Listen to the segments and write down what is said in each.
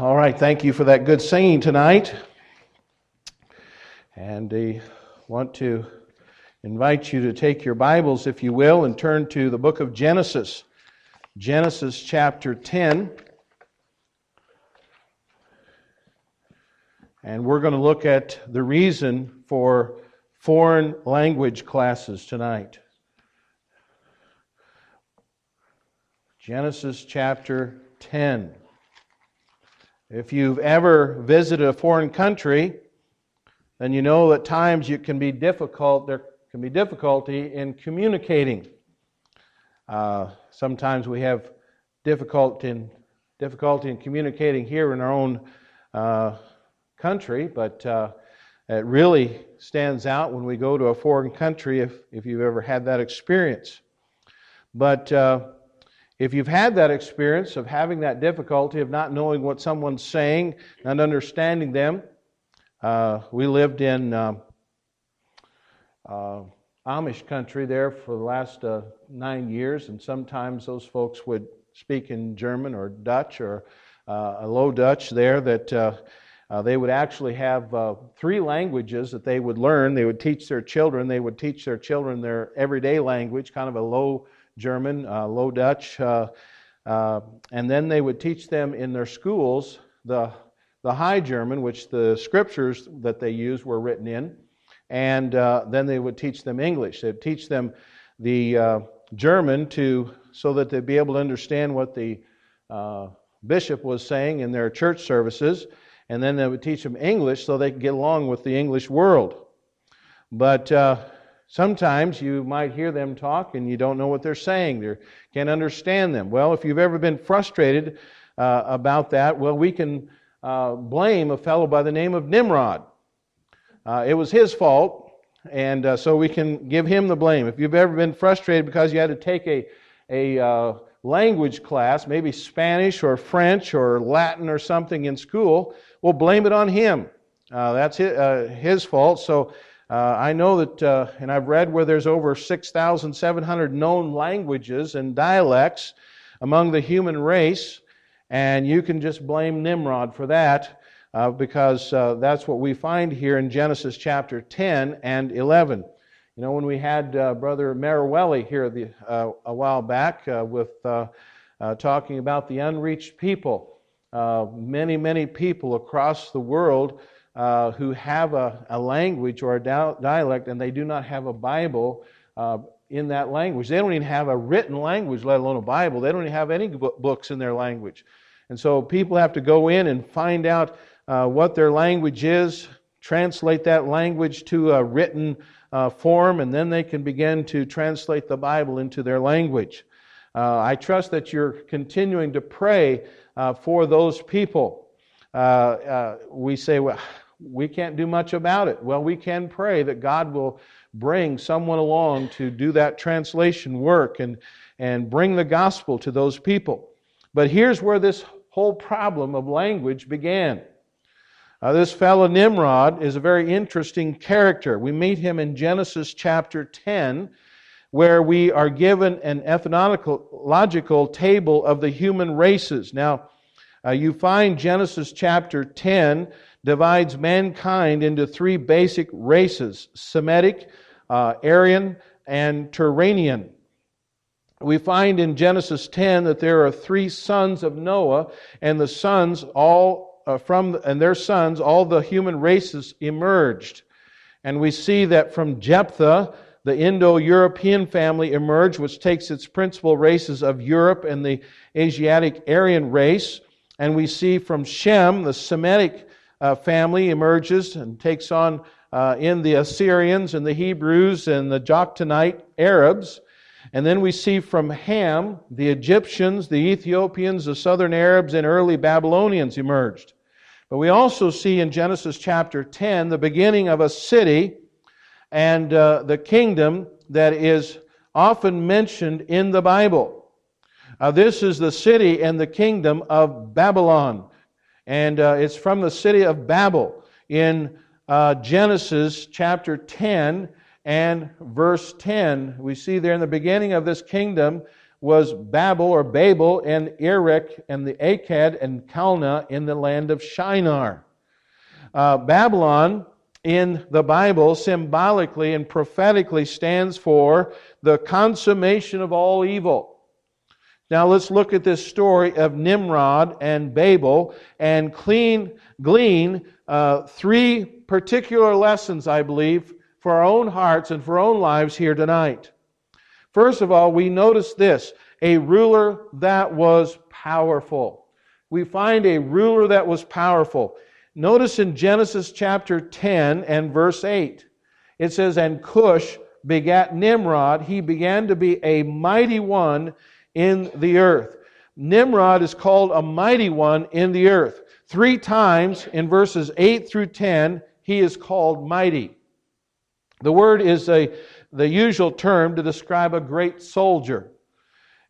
All right, thank you for that good singing tonight. And I want to invite you to take your Bibles, if you will, and turn to the book of Genesis. Genesis chapter 10. And we're going to look at the reason for foreign language classes tonight. Genesis chapter 10. If you've ever visited a foreign country, then you know at times it can be difficult. There can be difficulty in communicating. Uh, sometimes we have difficulty in difficulty in communicating here in our own uh, country, but uh, it really stands out when we go to a foreign country. If if you've ever had that experience, but uh, if you've had that experience of having that difficulty of not knowing what someone's saying and understanding them, uh, we lived in uh, uh, Amish country there for the last uh, nine years, and sometimes those folks would speak in German or Dutch or uh, a Low Dutch there that. Uh, they would actually have uh, three languages that they would learn. They would teach their children. They would teach their children their everyday language, kind of a low German, uh, Low Dutch, uh, uh, and then they would teach them in their schools the, the High German, which the scriptures that they used were written in, and uh, then they would teach them English. They'd teach them the uh, German to so that they'd be able to understand what the uh, bishop was saying in their church services, and then they would teach them English so they could get along with the English world. But Sometimes you might hear them talk and you don't know what they're saying. You can't understand them. Well, if you've ever been frustrated uh, about that, well, we can uh, blame a fellow by the name of Nimrod. Uh, it was his fault, and uh, so we can give him the blame. If you've ever been frustrated because you had to take a, a uh, language class, maybe Spanish or French or Latin or something in school, we'll blame it on him. Uh, that's his, his fault. So uh, I know that, uh, and I've read where there's over 6,700 known languages and dialects among the human race, and you can just blame Nimrod for that uh, because uh, that's what we find here in Genesis chapter 10 and 11. You know, when we had uh, Brother Marawelli here the, uh, a while back with talking about the unreached people, many, many people across the world uh, who have a, a, language or a dialect and they do not have a Bible uh, in that language. They don't even have a written language, let alone a Bible. They don't even have any books in their language. And so people have to go in and find out uh, what their language is, translate that language to a written uh, form, and then they can begin to translate the Bible into their language. Uh, I trust that you're continuing to pray uh, for those people. Uh, uh, we say, well, we can't do much about it. Well, we can pray that God will bring someone along to do that translation work and, and bring the gospel to those people. But here's where this whole problem of language began. Uh, this fellow Nimrod is a very interesting character. We meet him in Genesis chapter 10, where we are given an ethnological table of the human races. Now, uh, you find Genesis chapter 10 divides mankind into three basic races Semitic, uh, Aryan, and Turanian. We find in Genesis 10 that there are three sons of Noah, and the sons, all uh, from, and their sons, all the human races emerged. And we see that from Japheth, the Indo European family emerged, which takes its principal races of Europe and the Asiatic Aryan race. And we see from Shem, the Semitic uh, family emerges and takes on uh, in the Assyrians and the Hebrews and the Joktanite Arabs. And then we see from Ham, the Egyptians, the Ethiopians, the southern Arabs, and early Babylonians emerged. But we also see in Genesis chapter 10 the beginning of a city and uh, the kingdom that is often mentioned in the Bible. Uh, this is the city and the kingdom of Babylon. And uh, it's from the city of Babel in uh, Genesis chapter 10 and verse 10. We see there in the beginning of this kingdom was Babel or Babel and Erech and the Akkad and Calneh in the land of Shinar. Uh, Babylon in the Bible symbolically and prophetically stands for the consummation of all evil. Now let's look at this story of Nimrod and Babel and clean, glean uh, three particular lessons, I believe, for our own hearts and for our own lives here tonight. First of all, we notice this a ruler that was powerful. We find a ruler that was powerful. Notice in Genesis chapter 10 and verse 8, it says, And Cush begat Nimrod. He began to be a mighty one in the earth. Nimrod is called a mighty one in the earth. Three times in verses 8 through 10, he is called mighty. The word is a, the usual term to describe a great soldier.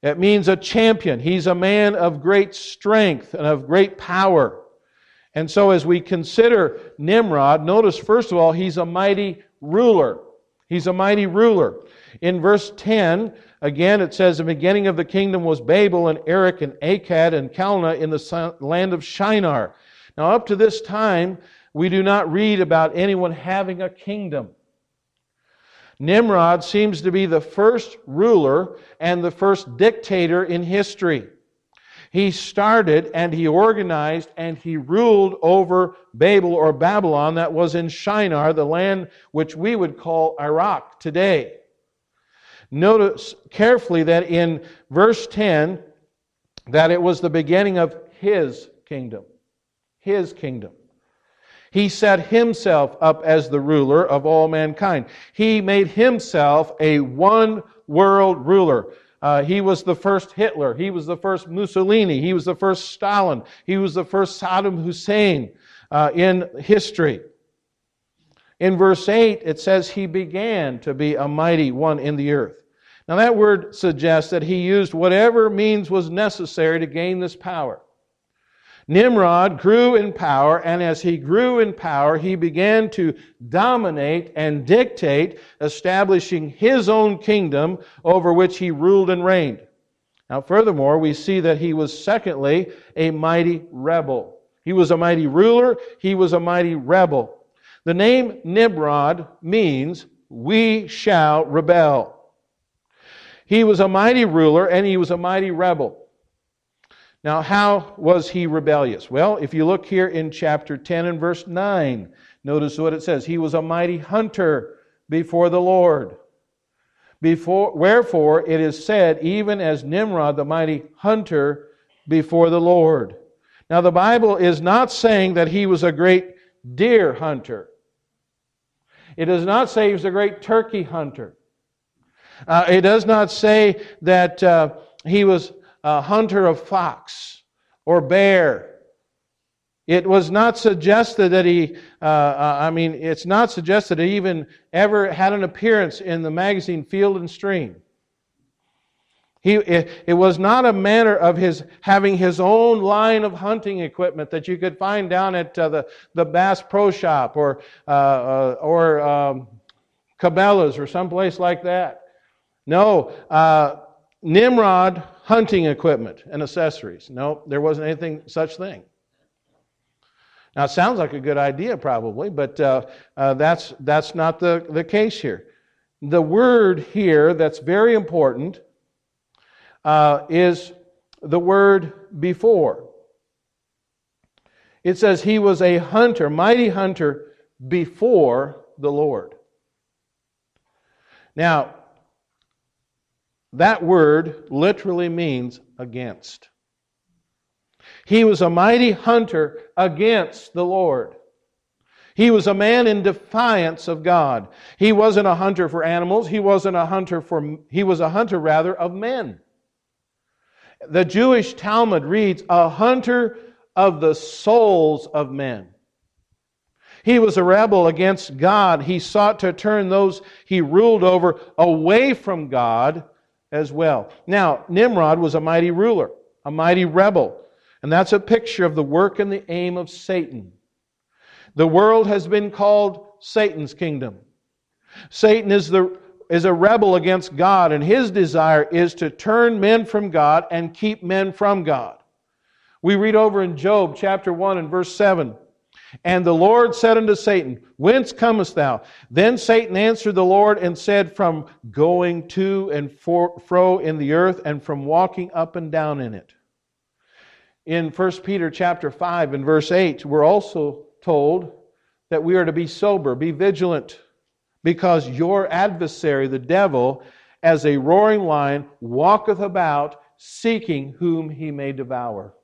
It means a champion. He's a man of great strength and of great power. And so, as we consider Nimrod, notice first of all, he's a mighty ruler. He's a mighty ruler. In verse 10, again, it says, The beginning of the kingdom was Babel and Erech and Akkad and Calneh in the land of Shinar. Now, up to this time, we do not read about anyone having a kingdom. Nimrod seems to be the first ruler and the first dictator in history. He started and he organized and he ruled over Babel or Babylon that was in Shinar, the land which we would call Iraq today. Notice carefully that in verse 10 that it was the beginning of his kingdom. His kingdom. He set himself up as the ruler of all mankind. He made himself a one world ruler. Uh, he was the first Hitler. He was the first Mussolini. He was the first Stalin. He was the first Saddam Hussein uh, in history. In verse 8, it says, He began to be a mighty one in the earth. Now, that word suggests that he used whatever means was necessary to gain this power. Nimrod grew in power, and as he grew in power, he began to dominate and dictate, establishing his own kingdom over which he ruled and reigned. Now, furthermore, we see that he was, secondly, a mighty rebel. He was a mighty ruler, he was a mighty rebel. The name Nimrod means, we shall rebel. He was a mighty ruler and he was a mighty rebel. Now, how was he rebellious? Well, if you look here in chapter 10 and verse 9, notice what it says. He was a mighty hunter before the Lord. Before, wherefore it is said, even as Nimrod, the mighty hunter before the Lord. Now, the Bible is not saying that he was a great deer hunter. It does not say he was a great turkey hunter. Uh, it does not say that uh, he was a hunter of fox or bear. It was not suggested that he, uh, uh, I mean, it's not suggested that he even ever had an appearance in the magazine Field and Stream. He, it, it, was not a manner of his having his own line of hunting equipment that you could find down at uh, the, the Bass Pro Shop or, uh, uh, or um, Cabela's or someplace like that. No, uh, Nimrod hunting equipment and accessories. No, there wasn't anything such thing. Now, it sounds like a good idea, probably, but uh, uh, that's, that's not the, the case here. The word here that's very important uh, is the word before. It says he was a hunter, mighty hunter before the Lord. Now, that word literally means against. He was a mighty hunter against the Lord. He was a man in defiance of God. He wasn't a hunter for animals, he wasn't a hunter for he was a hunter rather of men. The Jewish Talmud reads a hunter of the souls of men. He was a rebel against God. He sought to turn those he ruled over away from God as well. Now, Nimrod was a mighty ruler, a mighty rebel, and that's a picture of the work and the aim of Satan. The world has been called Satan's kingdom. Satan is the is a rebel against God, and his desire is to turn men from God and keep men from God. We read over in Job chapter 1 and verse 7. And the Lord said unto Satan, Whence comest thou? Then Satan answered the Lord and said, From going to and fro in the earth, and from walking up and down in it. In 1 Peter chapter 5 and verse 8, we're also told that we are to be sober, be vigilant, because your adversary, the devil, as a roaring lion, walketh about, seeking whom he may devour.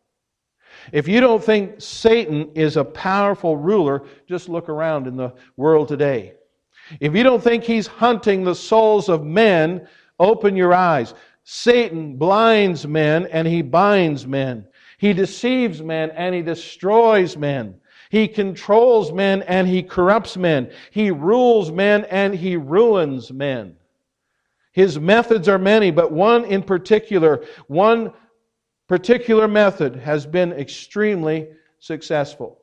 If you don't think Satan is a powerful ruler, just look around in the world today. If you don't think he's hunting the souls of men, open your eyes. Satan blinds men and he binds men. He deceives men and he destroys men. He controls men and he corrupts men. He rules men and he ruins men. His methods are many, but one in particular, one particular method has been extremely successful.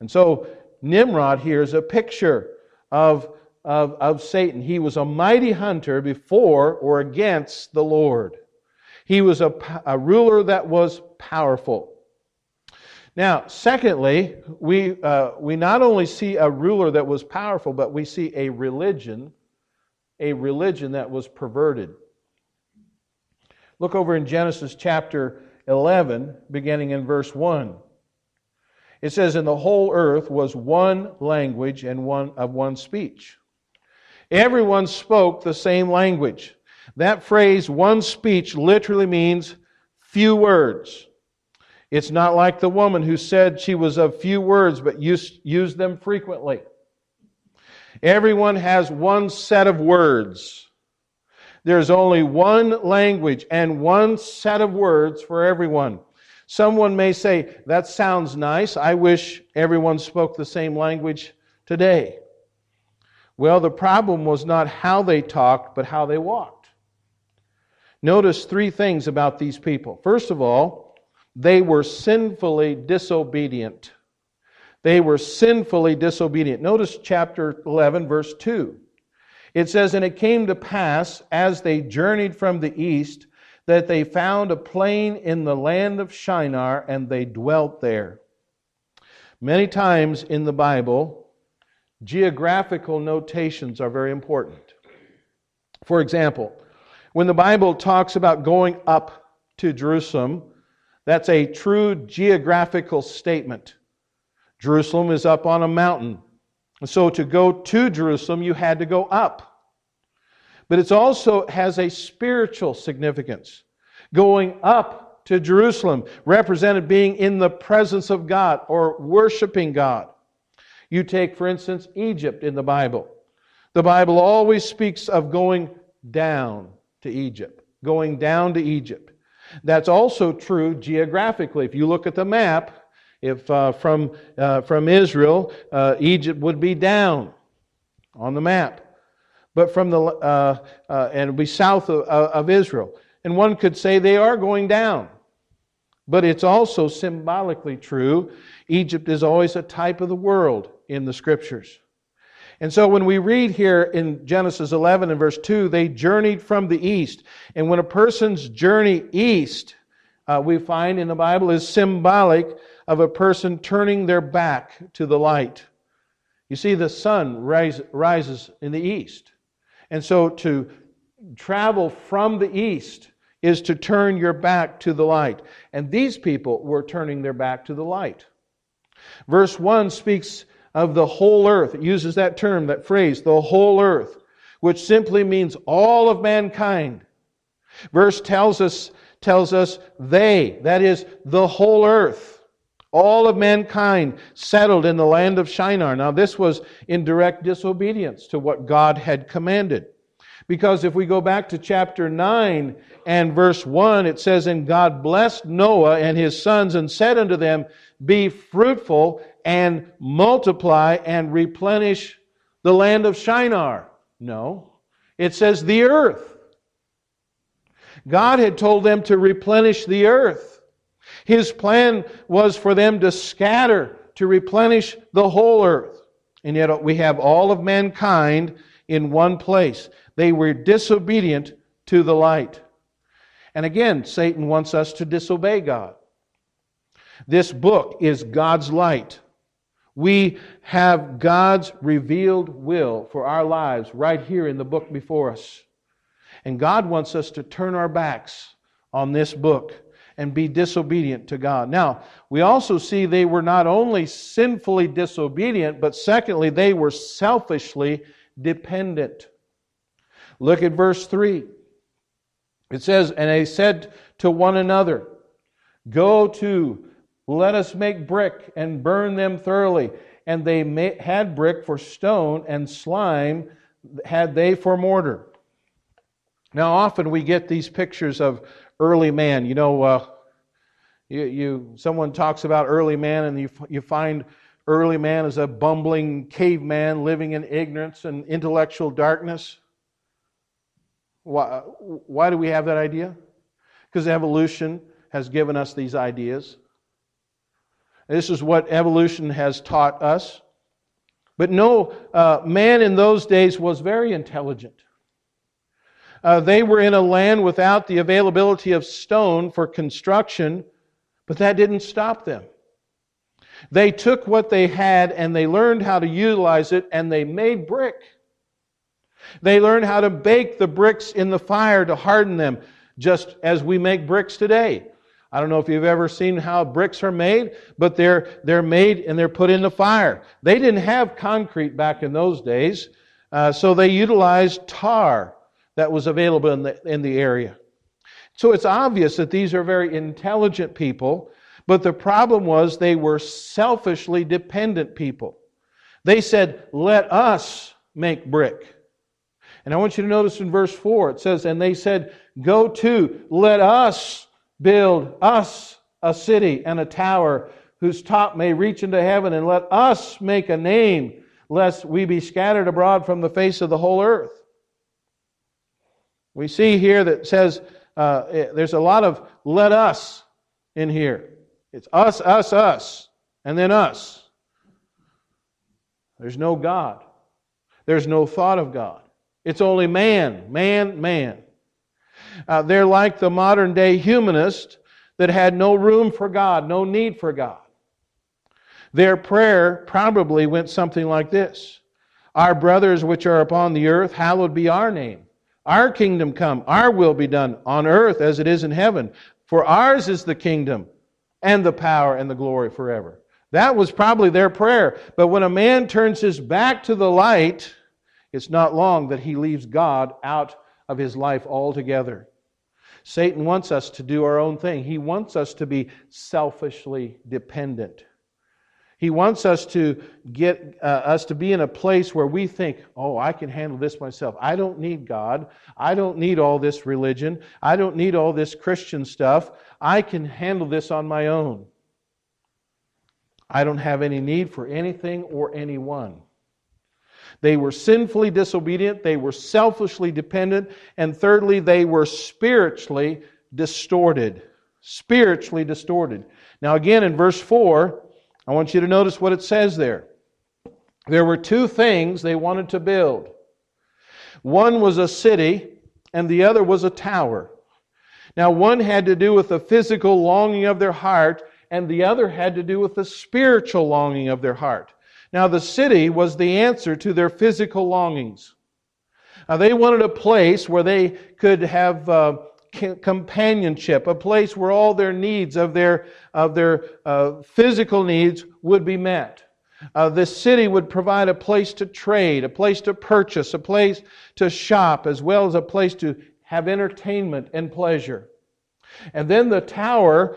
And so Nimrod here is a picture of, of, of Satan. He was a mighty hunter before or against the Lord. He was a, a ruler that was powerful. Now, secondly, we, uh, we not only see a ruler that was powerful, but we see a religion, a religion that was perverted. Look over in Genesis chapter 11, beginning in verse 1. It says, "In the whole earth was one language and one of one speech. Everyone spoke the same language. That phrase, one speech, literally means few words. It's not like the woman who said she was of few words but used, used them frequently. Everyone has one set of words. There's only one language and one set of words for everyone. Someone may say, That sounds nice. I wish everyone spoke the same language today. Well, the problem was not how they talked, but how they walked. Notice three things about these people. First of all, they were sinfully disobedient. They were sinfully disobedient. Notice chapter 11, verse 2. It says, And it came to pass, as they journeyed from the east, that they found a plain in the land of Shinar, and they dwelt there. Many times in the Bible, geographical notations are very important. For example, when the Bible talks about going up to Jerusalem, that's a true geographical statement. Jerusalem is up on a mountain. So to go to Jerusalem, you had to go up. But it also has a spiritual significance. Going up to Jerusalem represented being in the presence of God or worshiping God. You take, for instance, Egypt in the Bible. The Bible always speaks of going down to Egypt, going down to Egypt. That's also true geographically. If you look at the map, if uh, from, uh, from Israel, uh, Egypt would be down on the map, but from the, uh, uh, and it would be south of, of Israel. And one could say they are going down. But it's also symbolically true. Egypt is always a type of the world in the scriptures. And so when we read here in Genesis 11 and verse 2, they journeyed from the east. And when a person's journey east, uh, we find in the Bible, is symbolic of a person turning their back to the light. You see, the sun rise, rises in the east. And so to travel from the east is to turn your back to the light. And these people were turning their back to the light. Verse 1 speaks of the whole earth. It uses that term, that phrase, the whole earth, which simply means all of mankind. Verse tells us, tells us they, that is, the whole earth all of mankind settled in the land of Shinar. Now, this was in direct disobedience to what God had commanded. Because if we go back to chapter 9 and verse 1, it says, And God blessed Noah and his sons and said unto them, Be fruitful and multiply and replenish the land of Shinar. No, it says the earth. God had told them to replenish the earth. His plan was for them to scatter, to replenish the whole earth. And yet we have all of mankind in one place. They were disobedient to the light. And again, Satan wants us to disobey God. This book is God's light. We have God's revealed will for our lives right here in the book before us. And God wants us to turn our backs on this book and be disobedient to God. Now, we also see they were not only sinfully disobedient, but secondly, they were selfishly dependent. Look at verse 3. It says, And they said to one another, Go to, let us make brick and burn them thoroughly. And they had brick for stone, and slime had they for mortar. Now, often we get these pictures of early man. You know, uh, you, you, someone talks about early man, and you, you find early man as a bumbling caveman living in ignorance and intellectual darkness. Why, why do we have that idea? Because evolution has given us these ideas. This is what evolution has taught us. But no, uh, man in those days was very intelligent. Uh, they were in a land without the availability of stone for construction, but that didn't stop them. They took what they had and they learned how to utilize it and they made brick. They learned how to bake the bricks in the fire to harden them, just as we make bricks today. I don't know if you've ever seen how bricks are made, but they're, they're made and they're put in the fire. They didn't have concrete back in those days, uh, so they utilized tar that was available in the, in the area. So it's obvious that these are very intelligent people, but the problem was they were selfishly dependent people. They said, Let us make brick. And I want you to notice in verse 4, it says, And they said, Go to, let us build us a city and a tower whose top may reach into heaven, and let us make a name, lest we be scattered abroad from the face of the whole earth. We see here that says uh, there's a lot of let us in here. It's us, us, us, and then us. There's no God. There's no thought of God. It's only man, man, man. Uh, they're like the modern day humanist that had no room for God, no need for God. Their prayer probably went something like this Our brothers which are upon the earth, hallowed be our name. Our kingdom come, our will be done on earth as it is in heaven. For ours is the kingdom and the power and the glory forever. That was probably their prayer. But when a man turns his back to the light, it's not long that he leaves God out of his life altogether. Satan wants us to do our own thing. He wants us to be selfishly dependent. He wants us to get uh, us to be in a place where we think, "Oh, I can handle this myself. I don't need God. I don't need all this religion. I don't need all this Christian stuff. I can handle this on my own." I don't have any need for anything or anyone. They were sinfully disobedient, they were selfishly dependent, and thirdly, they were spiritually distorted. Spiritually distorted. Now, again, in verse 4, I want you to notice what it says there. There were two things they wanted to build one was a city, and the other was a tower. Now, one had to do with the physical longing of their heart, and the other had to do with the spiritual longing of their heart. Now, the city was the answer to their physical longings. Now, they wanted a place where they could have uh, companionship, a place where all their needs of their, of their uh, physical needs would be met. Uh, this city would provide a place to trade, a place to purchase, a place to shop, as well as a place to have entertainment and pleasure. And then the tower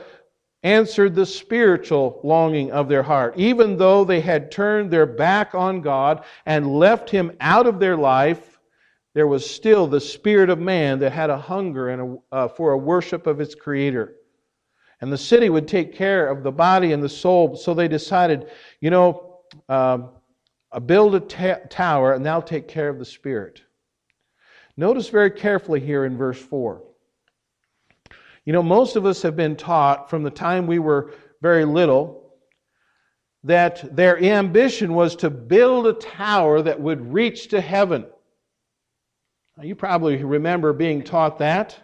answered the spiritual longing of their heart. Even though they had turned their back on God and left Him out of their life, there was still the spirit of man that had a hunger and a, uh, for a worship of its Creator. And the city would take care of the body and the soul, so they decided, you know, um, uh, build a tower and they'll take care of the spirit. Notice very carefully here in verse 4. You know, most of us have been taught from the time we were very little that their ambition was to build a tower that would reach to heaven. You probably remember being taught that.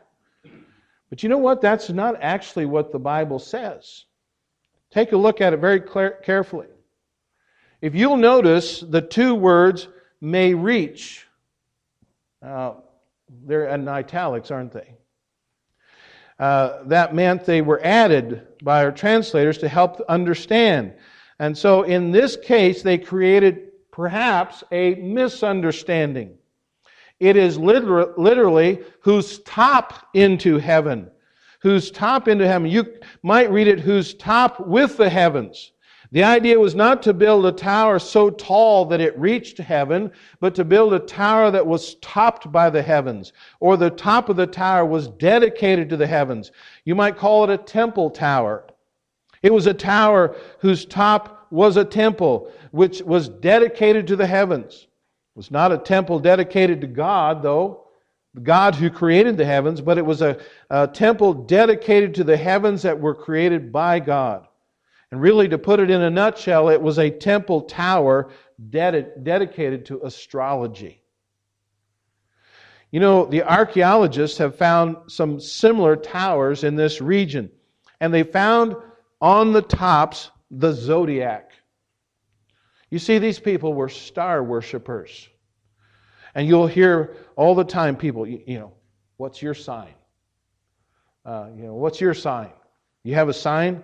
But you know what? That's not actually what the Bible says. Take a look at it very carefully. If you'll notice the two words may reach, uh, they're in italics, aren't they? Uh, that meant they were added by our translators to help understand. And so in this case, they created perhaps a misunderstanding. It is literally whose top into heaven. Whose top into heaven. You might read it, whose top with the heavens. The idea was not to build a tower so tall that it reached heaven, but to build a tower that was topped by the heavens, or the top of the tower was dedicated to the heavens. You might call it a temple tower. It was a tower whose top was a temple, which was dedicated to the heavens was not a temple dedicated to God, though, God who created the heavens, but it was a, a temple dedicated to the heavens that were created by God. And really, to put it in a nutshell, it was a temple tower ded- dedicated to astrology. You know, the archaeologists have found some similar towers in this region, and they found on the tops the zodiac. You see, these people were star worshippers. And you'll hear all the time people, you, you know, what's your sign? Uh, you know, what's your sign? You have a sign?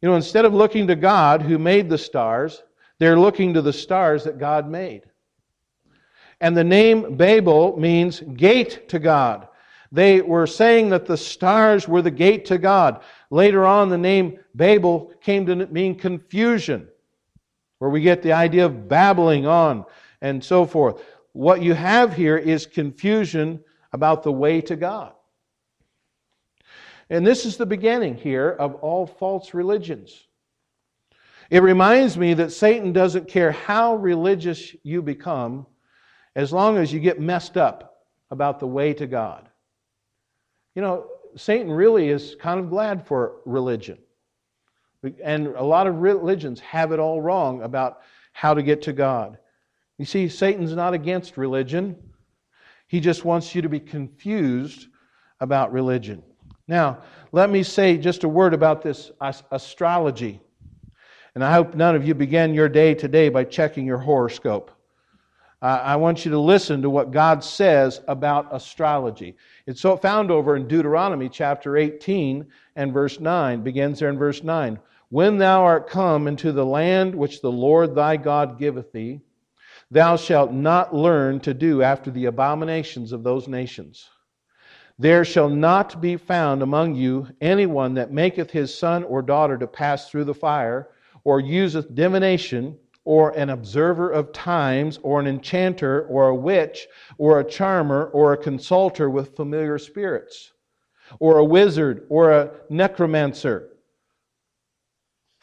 You know, instead of looking to God who made the stars, they're looking to the stars that God made. And the name Babel means gate to God. They were saying that the stars were the gate to God. Later on, the name Babel came to mean confusion where we get the idea of babbling on and so forth. What you have here is confusion about the way to God. And this is the beginning here of all false religions. It reminds me that Satan doesn't care how religious you become as long as you get messed up about the way to God. You know, Satan really is kind of glad for religion. And a lot of religions have it all wrong about how to get to God. You see, Satan's not against religion, he just wants you to be confused about religion. Now, let me say just a word about this astrology. And I hope none of you begin your day today by checking your horoscope. I want you to listen to what God says about astrology. It's found over in Deuteronomy chapter 18 and verse 9, begins there in verse 9. When thou art come into the land which the Lord thy God giveth thee, thou shalt not learn to do after the abominations of those nations. There shall not be found among you anyone that maketh his son or daughter to pass through the fire, or useth divination, or an observer of times, or an enchanter, or a witch, or a charmer, or a consulter with familiar spirits, or a wizard, or a necromancer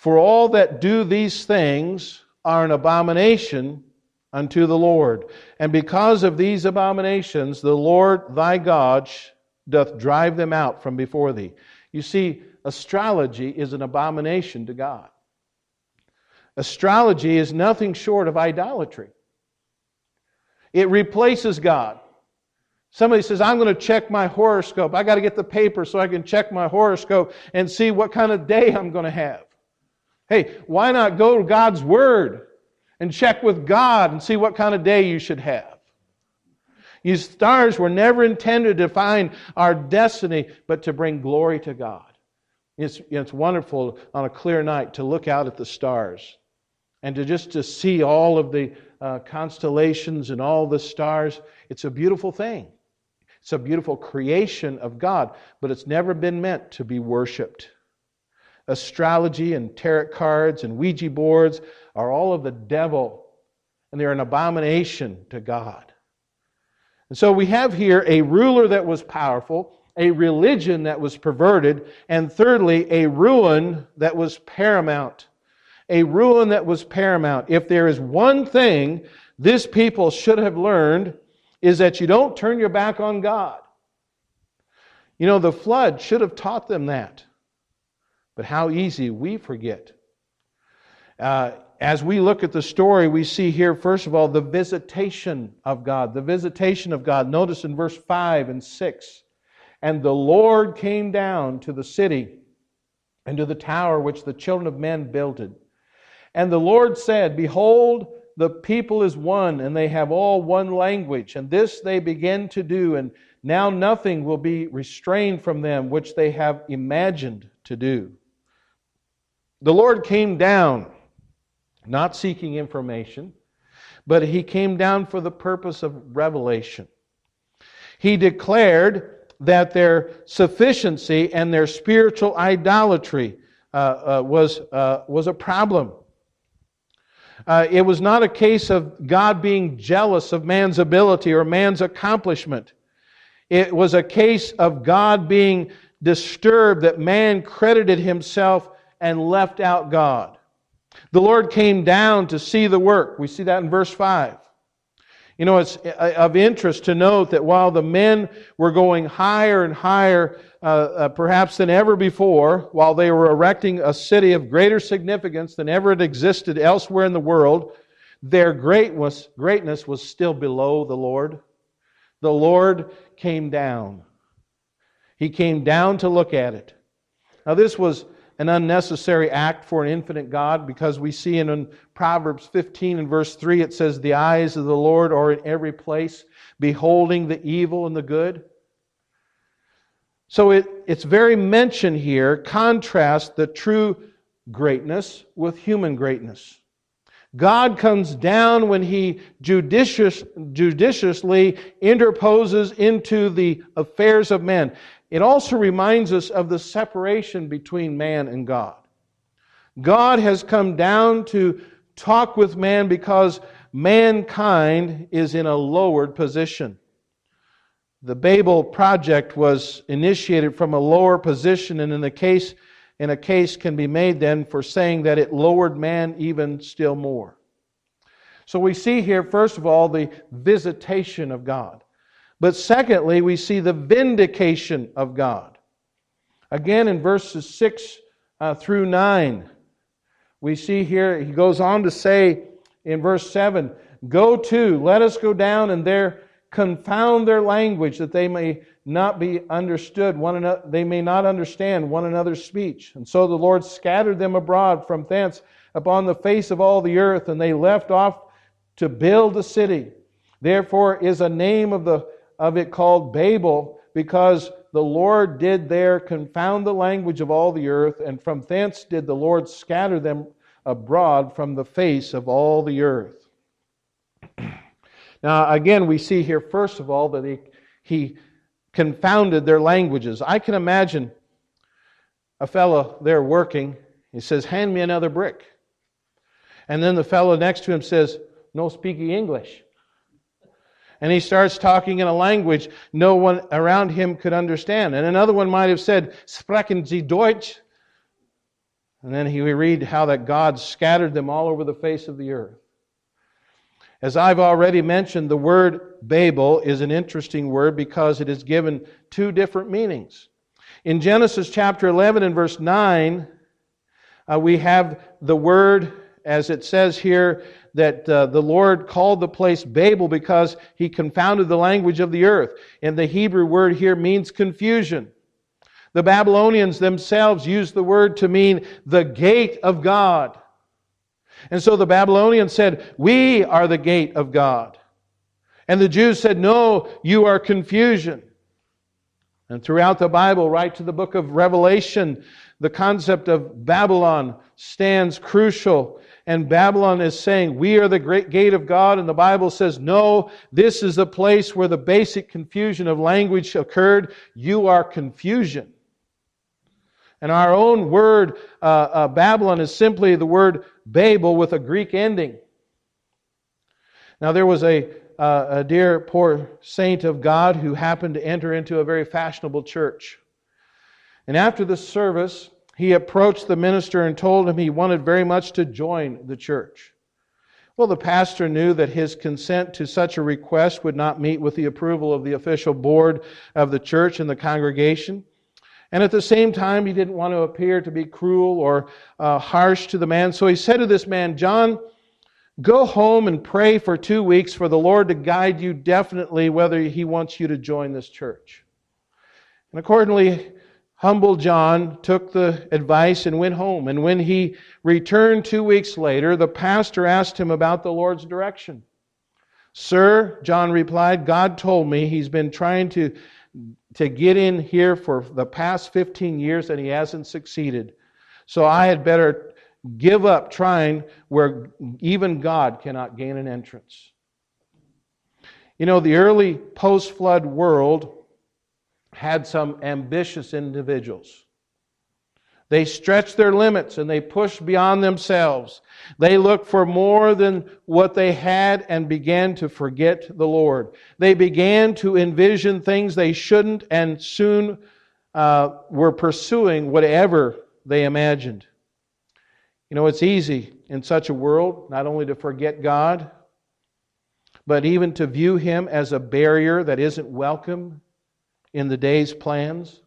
for all that do these things are an abomination unto the Lord. And because of these abominations, the Lord thy God doth drive them out from before thee. You see, astrology is an abomination to God. Astrology is nothing short of idolatry. It replaces God. Somebody says, I'm going to check my horoscope. I got to get the paper so I can check my horoscope and see what kind of day I'm going to have. Hey, why not go to God's Word and check with God and see what kind of day you should have? You stars were never intended to find our destiny, but to bring glory to God. It's, it's wonderful on a clear night to look out at the stars and to just to see all of the uh, constellations and all the stars. It's a beautiful thing. It's a beautiful creation of God, but it's never been meant to be worshiped astrology and tarot cards and Ouija boards are all of the devil, and they're an abomination to God. And so we have here a ruler that was powerful, a religion that was perverted, and thirdly, a ruin that was paramount. A ruin that was paramount. If there is one thing this people should have learned, is that you don't turn your back on God. You know, the flood should have taught them that. But how easy we forget. Uh, as we look at the story, we see here, first of all, the visitation of God. The visitation of God. Notice in verse 5 and 6 And the Lord came down to the city and to the tower which the children of men builded. And the Lord said, Behold, the people is one, and they have all one language. And this they begin to do, and now nothing will be restrained from them which they have imagined to do. The Lord came down, not seeking information, but he came down for the purpose of revelation. He declared that their sufficiency and their spiritual idolatry uh, uh, was, uh, was a problem. Uh, it was not a case of God being jealous of man's ability or man's accomplishment. It was a case of God being disturbed that man credited himself and left out God. The Lord came down to see the work. We see that in verse 5. You know, it's uh, of interest to note that while the men were going higher and higher, uh, uh, perhaps than ever before, while they were erecting a city of greater significance than ever had existed elsewhere in the world, their greatness was still below the Lord. The Lord came down. He came down to look at it. Now, this was an unnecessary act for an infinite God because we see in, Proverbs 15 and verse 3 it says, The eyes of the Lord are in every place, beholding the evil and the good. So it, it's very mentioned here, contrast the true greatness with human greatness. God comes down when he judicious, judiciously interposes into the affairs of men. It also reminds us of the separation between man and God. God has come down to talk with man because mankind is in a lowered position. The Babel project was initiated from a lower position, and in the case, in a case can be made then for saying that it lowered man even still more. So we see here, first of all, the visitation of God. But secondly, we see the vindication of God. Again, in verses 6 uh, through 9, we see here, he goes on to say in verse 7 Go to, let us go down and there confound their language that they may not be understood, one another, they may not understand one another's speech. And so the Lord scattered them abroad from thence upon the face of all the earth, and they left off to build a city. Therefore is a name of the of it called Babel because the Lord did there confound the language of all the earth, and from thence did the Lord scatter them abroad from the face of all the earth. Now, again, we see here, first of all, that he, he confounded their languages. I can imagine a fellow there working. He says, Hand me another brick. And then the fellow next to him says, No speaking English and he starts talking in a language no one around him could understand. And another one might have said, Sprechen Sie Deutsch? And then he would read how that God scattered them all over the face of the earth. As I've already mentioned, the word Babel is an interesting word because it is given two different meanings. In Genesis chapter 11 and verse 9, uh, we have the word, as it says here, that uh, the Lord called the place Babel because he confounded the language of the earth. And the Hebrew word here means confusion. The Babylonians themselves used the word to mean the gate of God. And so the Babylonians said, We are the gate of God. And the Jews said, No, you are confusion. And throughout the Bible, right to the book of Revelation, the concept of Babylon stands crucial and Babylon is saying, We are the great gate of God. And the Bible says, No, this is the place where the basic confusion of language occurred. You are confusion. And our own word, uh, uh, Babylon, is simply the word Babel with a Greek ending. Now, there was a, uh, a dear poor saint of God who happened to enter into a very fashionable church. And after the service, he approached the minister and told him he wanted very much to join the church. Well, the pastor knew that his consent to such a request would not meet with the approval of the official board of the church and the congregation. And at the same time, he didn't want to appear to be cruel or uh, harsh to the man. So he said to this man, John, go home and pray for two weeks for the Lord to guide you definitely whether he wants you to join this church. And accordingly, humble John took the advice and went home. And when he returned two weeks later, the pastor asked him about the Lord's direction. Sir, John replied, God told me he's been trying to to get in here for the past 15 years and he hasn't succeeded. So I had better give up trying where even God cannot gain an entrance. You know, the early post flood world had some ambitious individuals. They stretched their limits and they pushed beyond themselves. They looked for more than what they had and began to forget the Lord. They began to envision things they shouldn't and soon uh, were pursuing whatever they imagined. You know, it's easy in such a world not only to forget God, but even to view Him as a barrier that isn't welcome in the day's plans.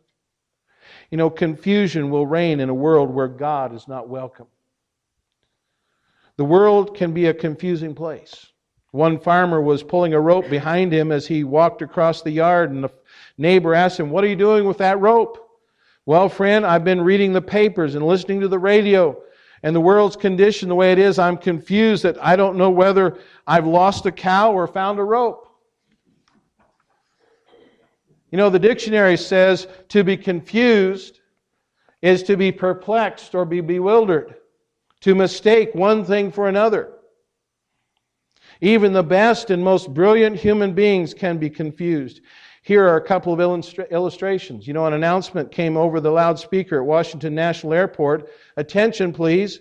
You know, confusion will reign in a world where God is not welcome. The world can be a confusing place. One farmer was pulling a rope behind him as he walked across the yard, and the neighbor asked him, What are you doing with that rope? Well, friend, I've been reading the papers and listening to the radio, and the world's condition the way it is, I'm confused that I don't know whether I've lost a cow or found a rope. You know, the dictionary says to be confused is to be perplexed or be bewildered, to mistake one thing for another. Even the best and most brilliant human beings can be confused. Here are a couple of illustrations. You know, an announcement came over the loudspeaker at Washington National Airport. Attention, please.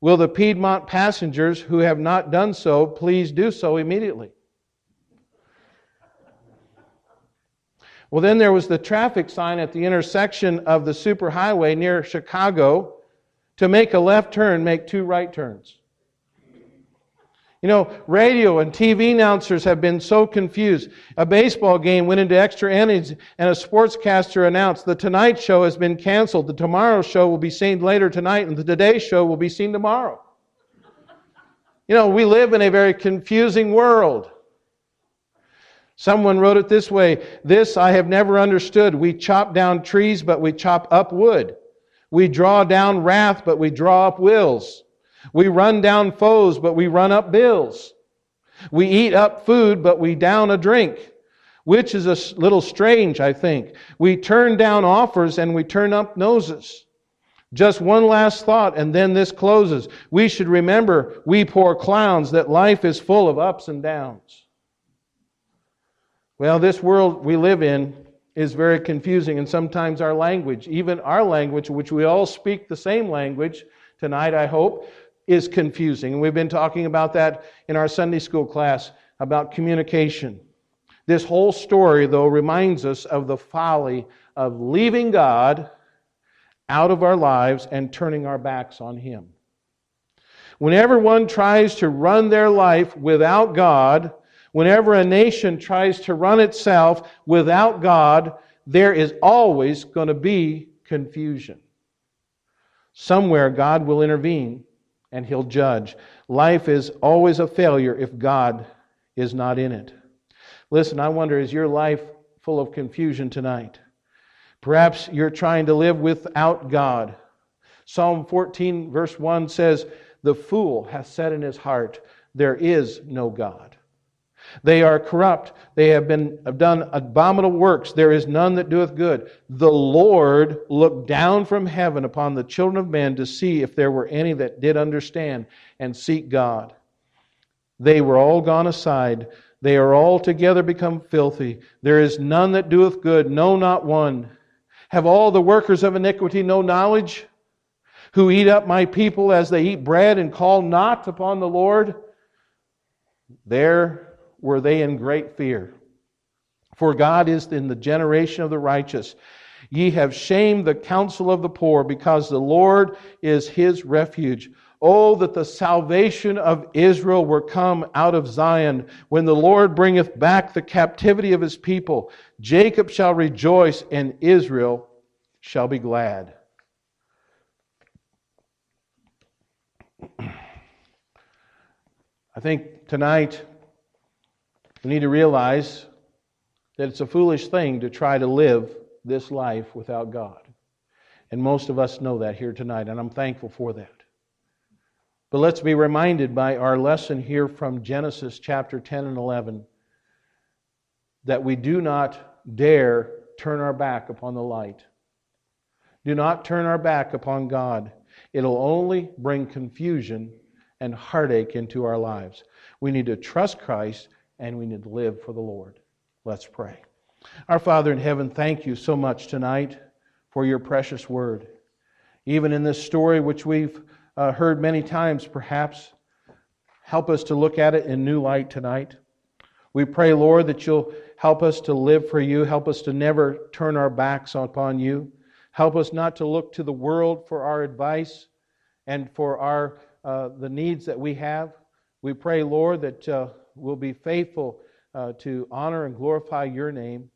Will the Piedmont passengers who have not done so please do so immediately? Well, then there was the traffic sign at the intersection of the superhighway near Chicago to make a left turn, make two right turns. You know, radio and TV announcers have been so confused. A baseball game went into extra innings, and a sportscaster announced the Tonight Show has been canceled. The Tomorrow Show will be seen later tonight, and the Today Show will be seen tomorrow. You know, we live in a very confusing world. Someone wrote it this way This I have never understood. We chop down trees, but we chop up wood. We draw down wrath, but we draw up wills. We run down foes, but we run up bills. We eat up food, but we down a drink, which is a little strange, I think. We turn down offers and we turn up noses. Just one last thought, and then this closes. We should remember, we poor clowns, that life is full of ups and downs. Well, this world we live in is very confusing, and sometimes our language, even our language, which we all speak the same language tonight, I hope, is confusing. And we've been talking about that in our Sunday school class about communication. This whole story, though, reminds us of the folly of leaving God out of our lives and turning our backs on Him. Whenever one tries to run their life without God, Whenever a nation tries to run itself without God, there is always going to be confusion. Somewhere God will intervene and he'll judge. Life is always a failure if God is not in it. Listen, I wonder is your life full of confusion tonight? Perhaps you're trying to live without God. Psalm 14, verse 1 says, The fool hath said in his heart, There is no God. They are corrupt. They have been have done abominable works. There is none that doeth good. The Lord looked down from heaven upon the children of men to see if there were any that did understand and seek God. They were all gone aside. They are all together become filthy. There is none that doeth good, no, not one. Have all the workers of iniquity no knowledge? Who eat up my people as they eat bread and call not upon the Lord? There were they in great fear. For God is in the generation of the righteous. Ye have shamed the counsel of the poor, because the Lord is his refuge. Oh, that the salvation of Israel were come out of Zion, when the Lord bringeth back the captivity of his people. Jacob shall rejoice, and Israel shall be glad. I think tonight we need to realize that it's a foolish thing to try to live this life without God. And most of us know that here tonight, and I'm thankful for that. But let's be reminded by our lesson here from Genesis chapter 10 and 11 that we do not dare turn our back upon the light. Do not turn our back upon God. It'll only bring confusion and heartache into our lives. We need to trust Christ and we need to live for the Lord. Let's pray. Our Father in heaven, thank you so much tonight for your precious word. Even in this story, which we've uh, heard many times perhaps, help us to look at it in new light tonight. We pray, Lord, that you'll help us to live for you, help us to never turn our backs upon you. Help us not to look to the world for our advice and for our uh, the needs that we have. We pray, Lord, that uh, we'll be faithful uh, to honor and glorify your name.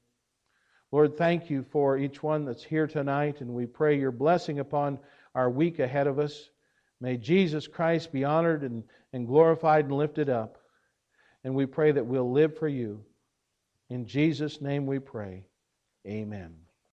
Lord, thank you for each one that's here tonight, and we pray your blessing upon our week ahead of us. May Jesus Christ be honored and, and glorified and lifted up. And we pray that we'll live for you. In Jesus' name we pray. Amen.